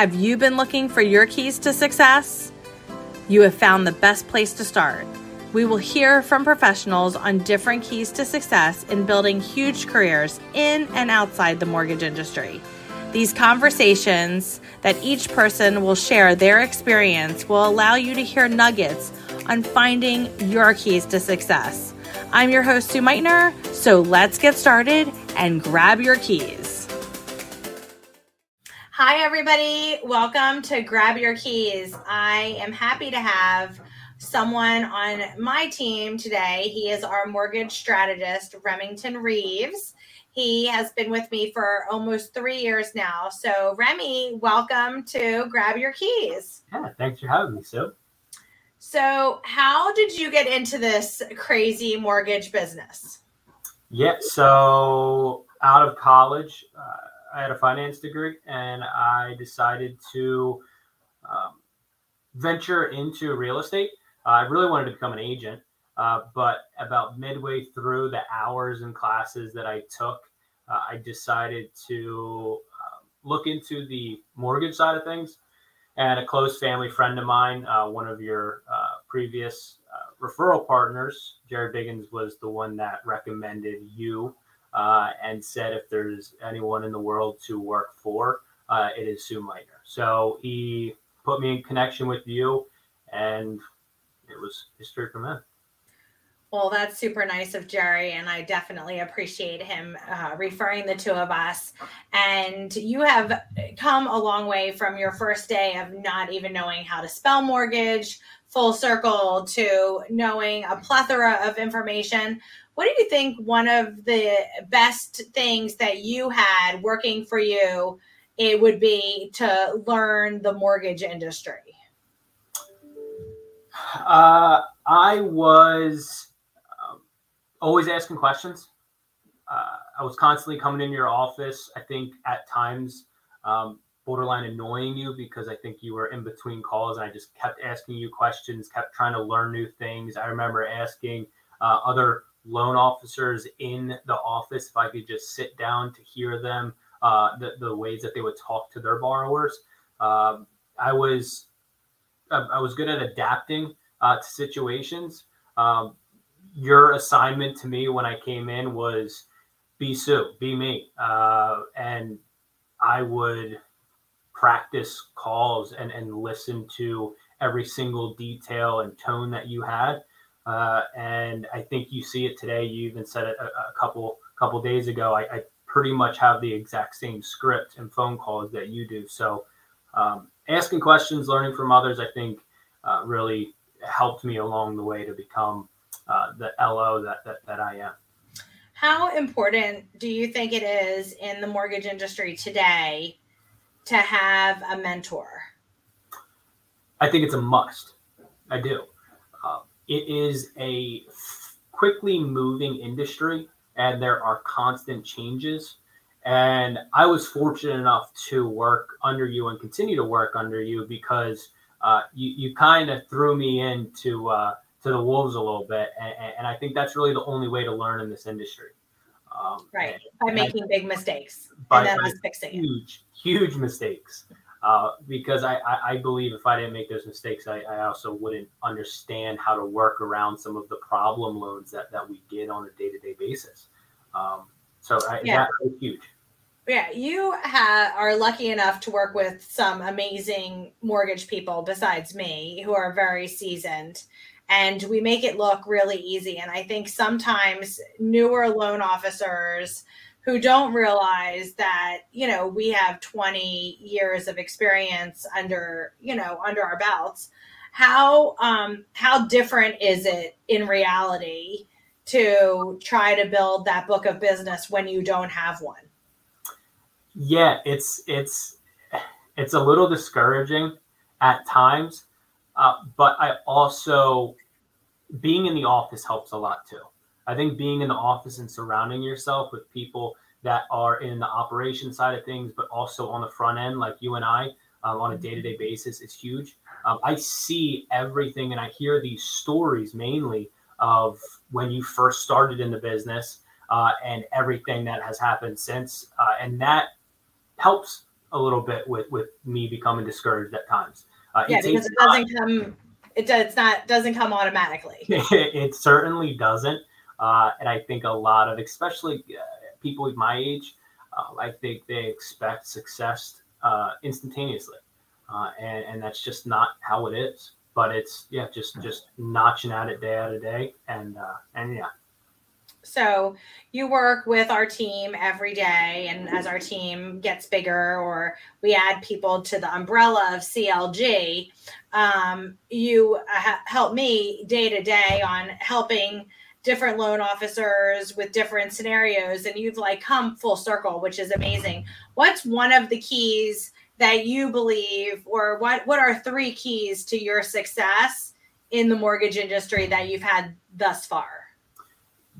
Have you been looking for your keys to success? You have found the best place to start. We will hear from professionals on different keys to success in building huge careers in and outside the mortgage industry. These conversations that each person will share their experience will allow you to hear nuggets on finding your keys to success. I'm your host, Sue Meitner, so let's get started and grab your keys. Hi, everybody. Welcome to Grab Your Keys. I am happy to have someone on my team today. He is our mortgage strategist, Remington Reeves. He has been with me for almost three years now. So, Remi, welcome to Grab Your Keys. Yeah, thanks for having me, Sue. So, how did you get into this crazy mortgage business? Yeah, so out of college, uh, I had a finance degree and I decided to um, venture into real estate. Uh, I really wanted to become an agent, uh, but about midway through the hours and classes that I took, uh, I decided to um, look into the mortgage side of things. And a close family friend of mine, uh, one of your uh, previous referral partners, Jared Biggins, was the one that recommended you and said if there's anyone in the world to work for, uh, it is Sue Meitner. So he put me in connection with you and it was history from there. Well, that's super nice of Jerry, and I definitely appreciate him uh, referring the two of us. And you have come a long way from your first day of not even knowing how to spell mortgage, full circle to knowing a plethora of information. What do you think one of the best things that you had working for you it would be to learn the mortgage industry? Uh, I was um, always asking questions. Uh, I was constantly coming in your office. I think at times um, borderline annoying you because I think you were in between calls and I just kept asking you questions, kept trying to learn new things. I remember asking uh, other loan officers in the office if I could just sit down to hear them, uh, the, the ways that they would talk to their borrowers. Um, I was I was good at adapting uh, to situations. Um, your assignment to me when I came in was be Sue, be me. Uh, and I would practice calls and, and listen to every single detail and tone that you had. Uh, and I think you see it today. You even said it a, a couple couple days ago. I, I, pretty much have the exact same script and phone calls that you do. So um, asking questions, learning from others, I think uh, really helped me along the way to become uh, the LO that, that, that I am. How important do you think it is in the mortgage industry today to have a mentor? I think it's a must. I do. Uh, it is a quickly moving industry and there are constant changes. And I was fortunate enough to work under you and continue to work under you because uh, you, you kind of threw me into uh, to the wolves a little bit, and, and, I think that's really the only way to learn in this industry. Um, right, and, by making I, big mistakes and then us fixing huge, it. Huge mistakes. Uh, because I, I, I, believe if I didn't make those mistakes, I, I, also wouldn't understand how to work around some of the problem loans that, that we get on a day to day basis. Um, so I, yeah. that's huge. Yeah, you ha- are lucky enough to work with some amazing mortgage people besides me who are very seasoned. And we make it look really easy. And I think sometimes newer loan officers who don't realize that, you know, we have 20 years of experience under, you know, under our belts. How um how different is it in reality to try to build that book of business when you don't have one? yeah, it's it's it's a little discouraging at times, uh, but I also being in the office helps a lot too. I think being in the office and surrounding yourself with people that are in the operation side of things, but also on the front end, like you and I, um, on a day to day basis, is huge. Um, I see everything and I hear these stories mainly of when you first started in the business uh, and everything that has happened since. Uh, and that helps a little bit with with me becoming discouraged at times. Uh, yeah, it because it doesn't time. come. It does not doesn't come automatically. it certainly doesn't, uh, and I think a lot of, especially uh, people with my age, uh, I think they expect success uh, instantaneously, uh, and and that's just not how it is. But it's yeah, just just notching at it day out of day, and and yeah, so you work with our team every day, and as our team gets bigger or we add people to the umbrella of CLG, um, you uh, help me day to day on helping different loan officers with different scenarios, and you've like come full circle, which is amazing. What's one of the keys that you believe, or what what are three keys to your success in the mortgage industry that you've had thus far?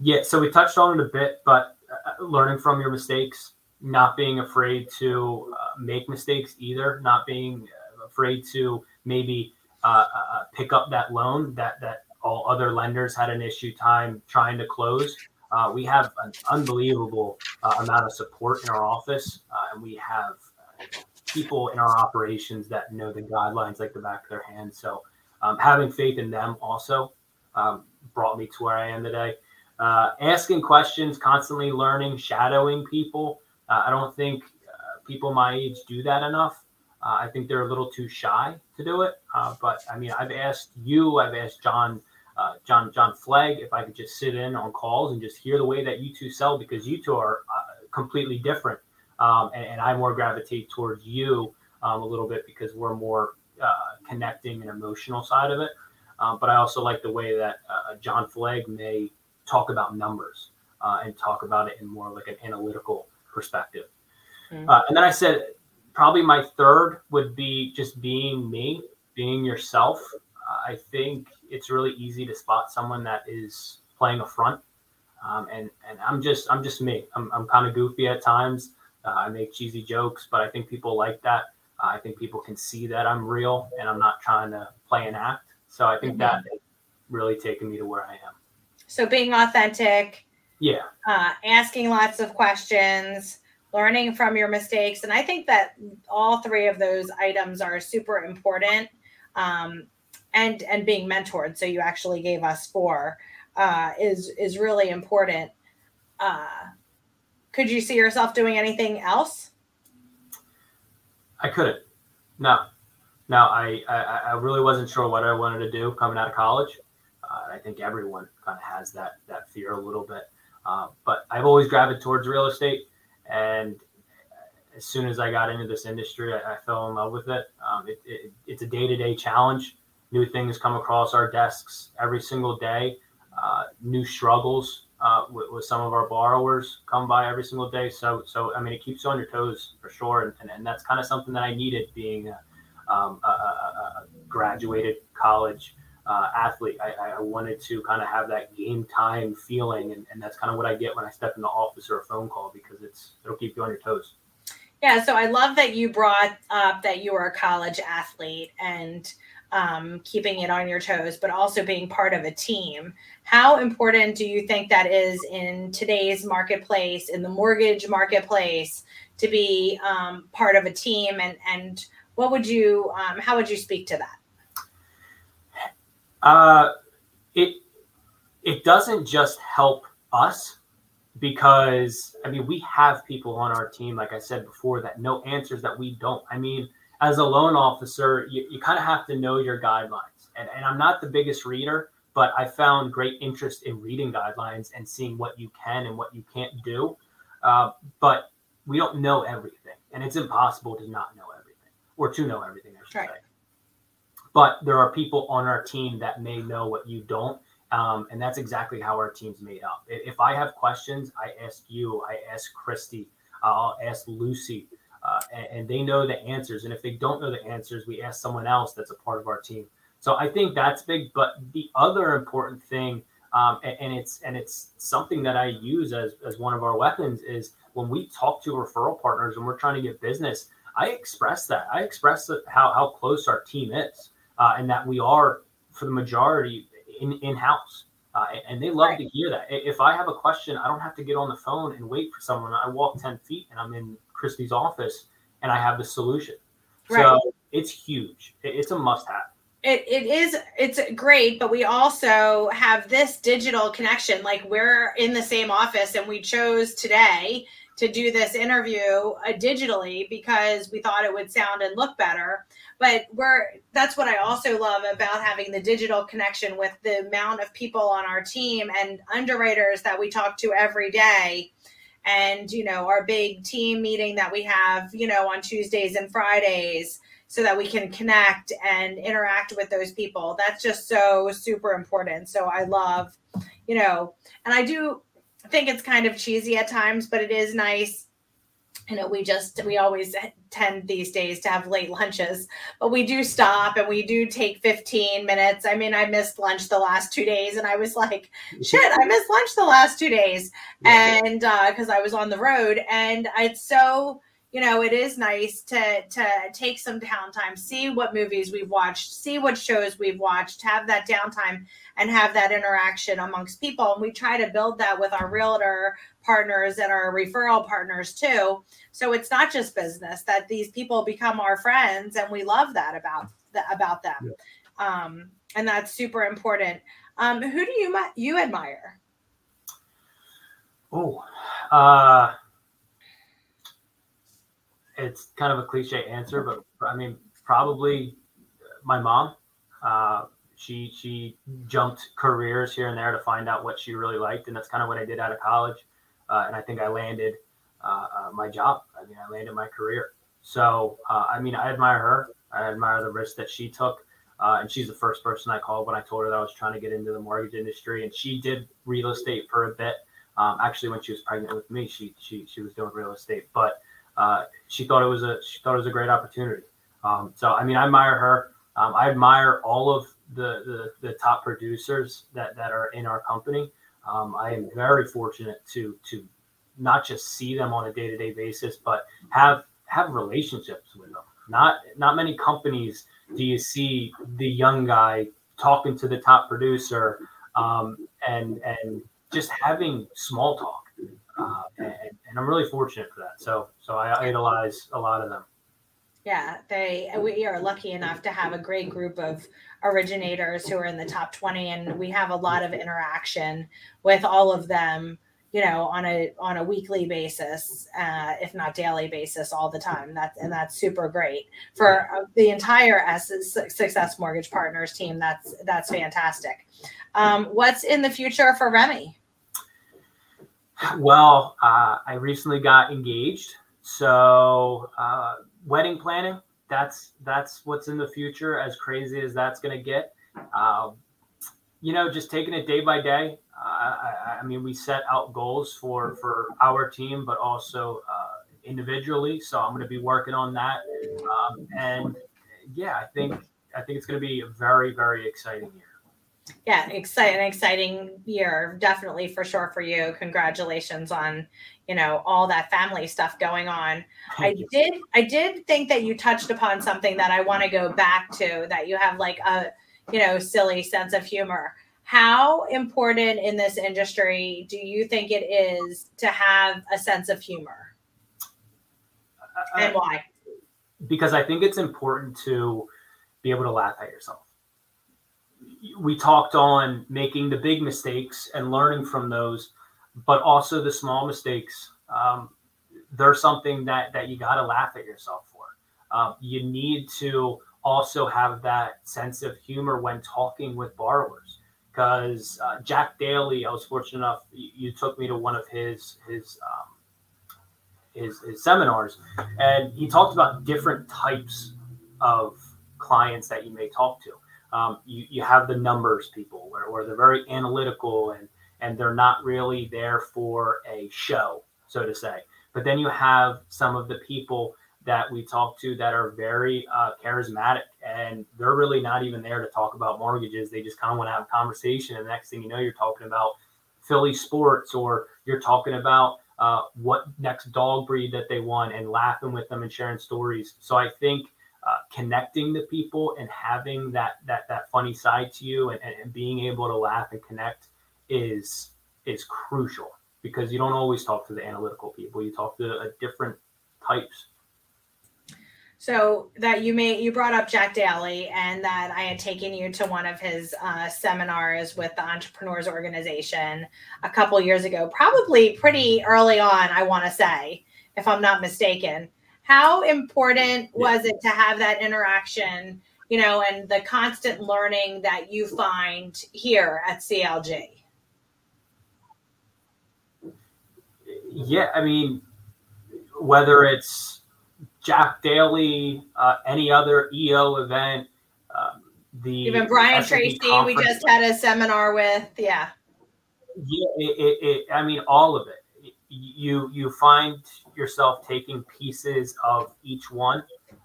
Yeah, so we touched on it a bit, but uh, learning from your mistakes, not being afraid to uh, make mistakes either, not being uh, afraid to maybe uh, uh, pick up that loan that that all other lenders had an issue time trying to close. Uh, we have an unbelievable amount of support in our office, and we have people in our operations that know the guidelines like the back of their hand. So um, having faith in them also um, brought me to where I am today uh, asking questions, constantly learning, shadowing people. Uh, I don't think uh, people my age do that enough. Uh, I think they're a little too shy to do it. Uh, but I mean, I've asked you, I've asked John, uh, John, John Flegg, if I could just sit in on calls and just hear the way that you two sell because you two are completely different. Um, and, and, I more gravitate towards you um, a little bit because we're more connecting and emotional side of it. Um, but I also like the way that John Flegg may talk about numbers uh, and talk about it in more like an analytical perspective. Mm-hmm. Uh, and then I said, probably my third would be just being me, being yourself. Uh, I think it's really easy to spot someone that is playing a front. Um, and and I'm just I'm just me. I'm, I'm kind of goofy at times. Uh, I make cheesy jokes, but I think people like that. Uh, I think people can see that I'm real and I'm not trying to play an act. So I think mm-hmm. that really taken me to where I am. So being authentic. Yeah. Uh, asking lots of questions, learning from your mistakes. And I think that all three of those items are super important. Um, and and being mentored. So you actually gave us four uh, is is really important. Uh, could you see yourself doing anything else? I couldn't. No, no. I, I I really wasn't sure what I wanted to do coming out of college. Uh, I think everyone kind of has that that fear a little bit. Uh, but I've always gravitated towards real estate, and as soon as I got into this industry, I, I fell in love with it. Um, it, it it's a day to day challenge. New things come across our desks every single day. Uh, new struggles uh, with, with, some of our borrowers come by every single day. So, so I mean, it keeps you on your toes for sure, and, and, and that's kind of something that I needed being a, um, a, a, graduated college uh, athlete. I, I, wanted to kind of have that game time feeling, and, and that's kind of what I get when I step in the office or a phone call because it's it'll keep you on your toes. Yeah, so I love that you brought up that you were a college athlete and um, keeping it on your toes, but also being part of a team. How important do you think that is in today's marketplace, in the mortgage marketplace, to be um, part of a team? And and what would you, um, how would you speak to that? Uh, it it doesn't just help us because I mean we have people on our team, like I said before, that know answers that we don't. I mean, as a loan officer, you, you kind of have to know your guidelines. And, and I'm not the biggest reader, but I found great interest in reading guidelines and seeing what you can and what you can't do. Uh, but we don't know everything, and it's impossible to not know everything or to know everything. I should right. say but there are people on our team that may know what you don't. Um, and that's exactly how our team's made up. If I have questions, I ask you, I ask Christy, I'll ask Lucy, uh, and, and, they know the answers. And if they don't know the answers, we ask someone else that's a part of our team. So I think that's big. But the other important thing, um, and, and, it's and it's something that I use as as one of our weapons is when we talk to referral partners and we're trying to get business. I express that. I express how how close our team is uh, and that we are for the majority in in house. Uh, and they love right. to hear that. If I have a question, I don't have to get on the phone and wait for someone. I walk ten feet and I'm in Christy's office, and I have the solution. Right. So it's huge. It's a must have. it, it is it's great but we also have this digital connection like we're in the same office and we chose today to do this interview uh, digitally because we thought it would sound and look better but we're that's what i also love about having the digital connection with the amount of people on our team and underwriters that we talk to every day and you know our big team meeting that we have you know on tuesdays and fridays so that we can connect and interact with those people. That's just so super important. So I love, you know, and I do think it's kind of cheesy at times, but it is nice. You know, we just, we always tend these days to have late lunches, but we do stop and we do take 15 minutes. I mean, I missed lunch the last two days and I was like, shit, I missed lunch the last two days. And uh, because I was on the road and it's so, you know it is nice to to take some downtime see what movies we've watched see what shows we've watched have that downtime and have that interaction amongst people and we try to build that with our realtor partners and our referral partners too so it's not just business that these people become our friends and we love that about about them yeah. um, and that's super important um, who do you you admire oh uh it's kind of a cliche answer, but I mean, probably my mom. Uh, she she jumped careers here and there to find out what she really liked, and that's kind of what I did out of college. Uh, and I think I landed uh, uh my job. I mean, I landed my career. So uh, I mean, I admire her. I admire the risk that she took. Uh, and she's the first person I called when I told her that I was trying to get into the mortgage industry. And she did real estate for a bit. Um, actually, when she was pregnant with me, she she she was doing real estate, but uh, she thought it was a she thought it was a great opportunity. Um, so I mean, I admire her. Um, I admire all of the, the, the top producers that that are in our company. Um, I am very fortunate to to not just see them on a day to day basis, but have have relationships with them. Not not many companies do you see the young guy talking to the top producer um, and and just having small talk uh, and, and, I'm really fortunate for that. So, so I idolize a lot of them. Yeah, they we are lucky enough to have a great group of originators who are in the top 20 and we have a lot of interaction with all of them you know on a on a weekly basis uh, if not daily basis all the time that's and that's super great for uh, the entire S- success mortgage partners team that's that's fantastic um, what's in the future for Remi well, uh, I recently got engaged, so uh, wedding planning. That's that's what's in the future. As crazy as that's going to get, um, you know, just taking it day by day. I, I, mean, we set out goals for for our team, but also uh, individually. So I'm going to be working on that, um, and yeah, I think I think it's going to be a very very exciting year. Yeah exciting exciting year definitely for sure for you. Congratulations on you know all that family stuff going on. Thank i you. did i did think that you touched upon something that i want to go back to that you have like a you know silly sense of humor how important in this industry do you think it is to have a sense of humor uh, and why because i think it's important to be able to laugh at yourself we talked on making the big mistakes and learning from those, but also the small mistakes. Um, they're something that that you got to laugh at yourself for. Um, you need to also have that sense of humor when talking with borrowers. Because uh, Jack Daly, I was fortunate enough, you, you, took me to one of his his, um, his his seminars, and he talked about different types of clients that you may talk to um, you, you have the numbers people where, where they're very analytical and, and they're not really there for a show, so to say. But then you have some of the people that we talk to that are very uh, charismatic and they're really not even there to talk about mortgages. They just kind of want to have a conversation. And the next thing you know, you're talking about Philly sports or you're talking about uh, what next dog breed that they want and laughing with them and sharing stories. So I think – uh, connecting to people and having that that that funny side to you and, and being able to laugh and connect is is crucial because you don't always talk to the analytical people you talk to uh, different types So that you may you brought up Jack Daly and that I had taken you to one of his uh, seminars with the Entrepreneurs Organization a couple years ago, probably pretty early on, I want to say, if I'm not mistaken. How important was it to have that interaction, you know, and the constant learning that you find here at CLG? Yeah, I mean, whether it's Jack Daly, uh, any other EO event, um, the even Brian Tracy, we just had a seminar with, yeah. Yeah, it, it, it, I mean, all of it. You you find yourself taking pieces of each one.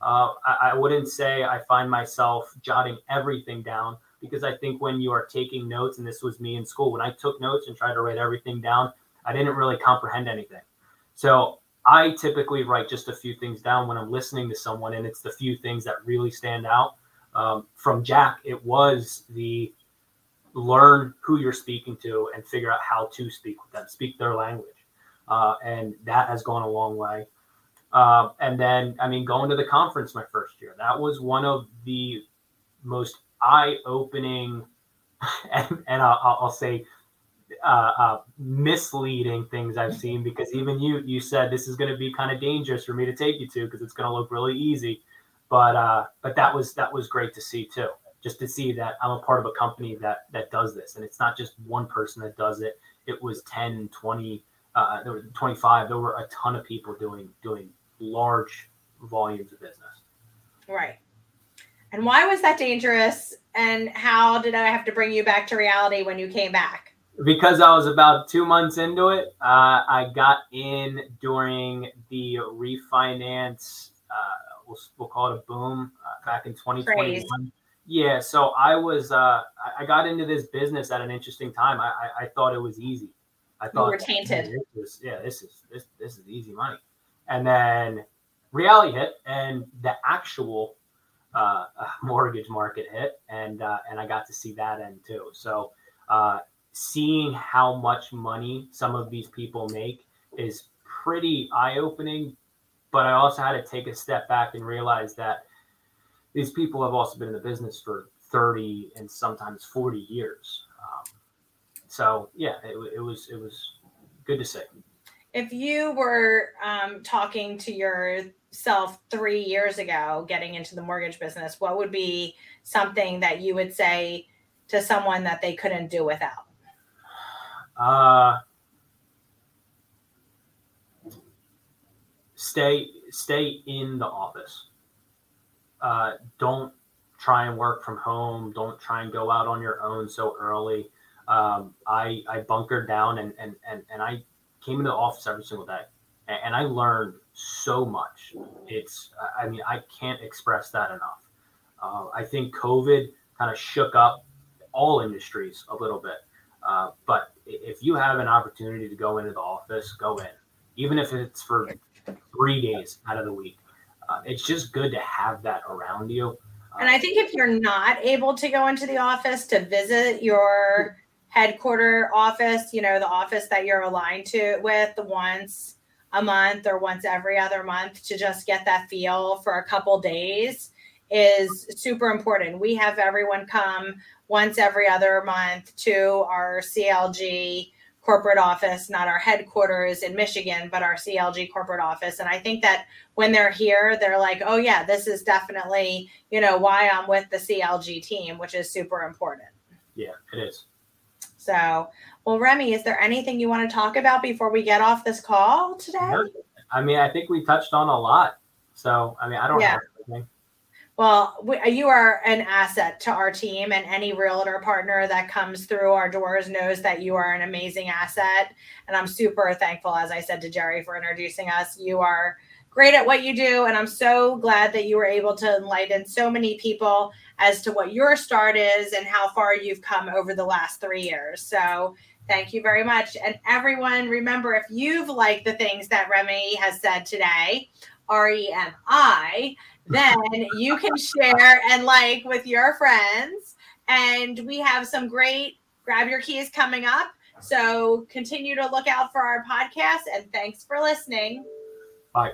Uh, I, I wouldn't say I find myself jotting everything down because I think when you are taking notes, and this was me in school, when I took notes and tried to write everything down, I didn't really comprehend anything. So I typically write just a few things down when I'm listening to someone, and it's the few things that really stand out. Um, from Jack, it was the learn who you're speaking to and figure out how to speak with them, speak their language. Uh, and that has gone a long way. Uh, and then, I mean, going to the conference my first year, that was one of the most eye opening and, and I'll, I'll say uh, uh, misleading things I've seen because even you you said this is going to be kind of dangerous for me to take you to because it's going to look really easy, but uh, but that was that was great to see too. Just to see that I'm a part of a company that that does this, and it's not just one person that does it. It was 10, 20, uh, there were 25. There were a ton of people doing doing large volumes of business. Right. And why was that dangerous? And how did I have to bring you back to reality when you came back? Because I was about two months into it, uh, I got in during the refinance. Uh, we'll, we'll, call it a boom uh, back in 2021. Crazy. Yeah, so I was uh, I got into this business at an interesting time. I, I, I thought it was easy. I thought you were tainted. This is, yeah, this is this this is easy money, and then reality hit, and the actual uh, mortgage market hit, and uh, and I got to see that end too. So uh, seeing how much money some of these people make is pretty eye opening. But I also had to take a step back and realize that these people have also been in the business for 30 and sometimes 40 years. Um, so yeah, it, it, was it was good to see. If you were um, talking to yourself three years ago, getting into the mortgage business, what would be something that you would say to someone that they couldn't do without? Uh, stay stay in the office. Uh, don't try and work from home. Don't try and go out on your own so early. Um, I I bunkered down and and and and I came into the office every single day, and, and I learned so much. It's I mean I can't express that enough. Uh, I think COVID kind of shook up all industries a little bit. Uh, but if you have an opportunity to go into the office, go in, even if it's for three days out of the week. Uh, it's just good to have that around you. and I think if you're not able to go into the office to visit your headquarter office, you know, the office that you're aligned to with once a month or once every other month to just get that feel for a couple days is super important. We have everyone come once every other month to our CLG corporate office, not our headquarters in Michigan, but our CLG corporate office. And I think that when they're here, they're like, oh, yeah, this is definitely, you know, why I'm with the CLG team, which is super important. Yeah, it is. So, well, Remi, is there anything you want to talk about before we get off this call today? I mean, I think we touched on a lot. So, I mean, I don't yeah. have. Well, we, you are an asset to our team, and any realtor partner that comes through our doors knows that you are an amazing asset. And I'm super thankful, as I said to Jerry, for introducing us. You are great at what you do, and I'm so glad that you were able to enlighten so many people as to what your start is and how far you've come over the last three years. So, thank you very much. And everyone, remember if you've liked the things that Remi has said today, R E M I, then you can share and like with your friends. And we have some great grab your keys coming up. So continue to look out for our podcast and thanks for listening. Bye.